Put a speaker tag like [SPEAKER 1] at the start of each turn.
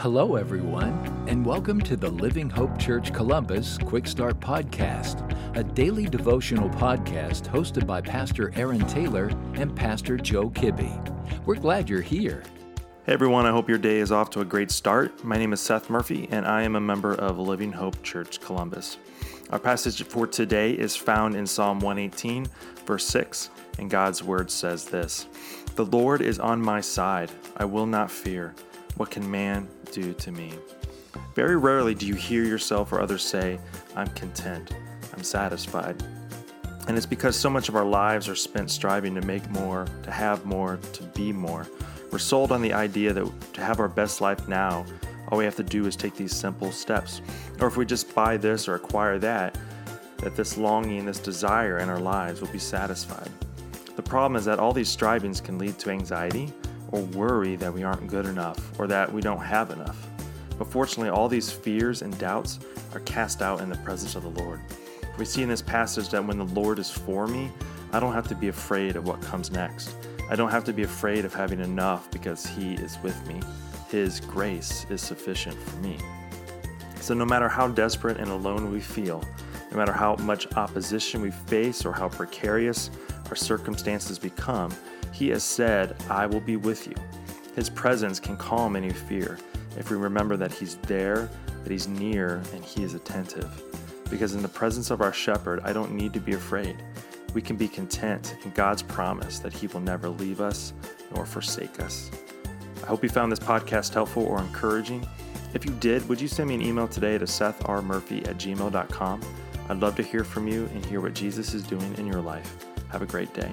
[SPEAKER 1] Hello, everyone, and welcome to the Living Hope Church Columbus Quick Start Podcast, a daily devotional podcast hosted by Pastor Aaron Taylor and Pastor Joe Kibbe. We're glad you're here.
[SPEAKER 2] Hey everyone, I hope your day is off to a great start. My name is Seth Murphy, and I am a member of Living Hope Church Columbus. Our passage for today is found in Psalm 118, verse 6, and God's word says this The Lord is on my side, I will not fear. What can man do to me? Very rarely do you hear yourself or others say, I'm content, I'm satisfied. And it's because so much of our lives are spent striving to make more, to have more, to be more. We're sold on the idea that to have our best life now, all we have to do is take these simple steps. Or if we just buy this or acquire that, that this longing, this desire in our lives will be satisfied. The problem is that all these strivings can lead to anxiety, or worry that we aren't good enough or that we don't have enough. But fortunately, all these fears and doubts are cast out in the presence of the Lord. We see in this passage that when the Lord is for me, I don't have to be afraid of what comes next. I don't have to be afraid of having enough because He is with me. His grace is sufficient for me. So, no matter how desperate and alone we feel, no matter how much opposition we face or how precarious our circumstances become, he has said, I will be with you. His presence can calm any fear if we remember that He's there, that He's near, and He is attentive. Because in the presence of our shepherd, I don't need to be afraid. We can be content in God's promise that He will never leave us nor forsake us. I hope you found this podcast helpful or encouraging. If you did, would you send me an email today to sethrmurphy at gmail.com? I'd love to hear from you and hear what Jesus is doing in your life. Have a great day.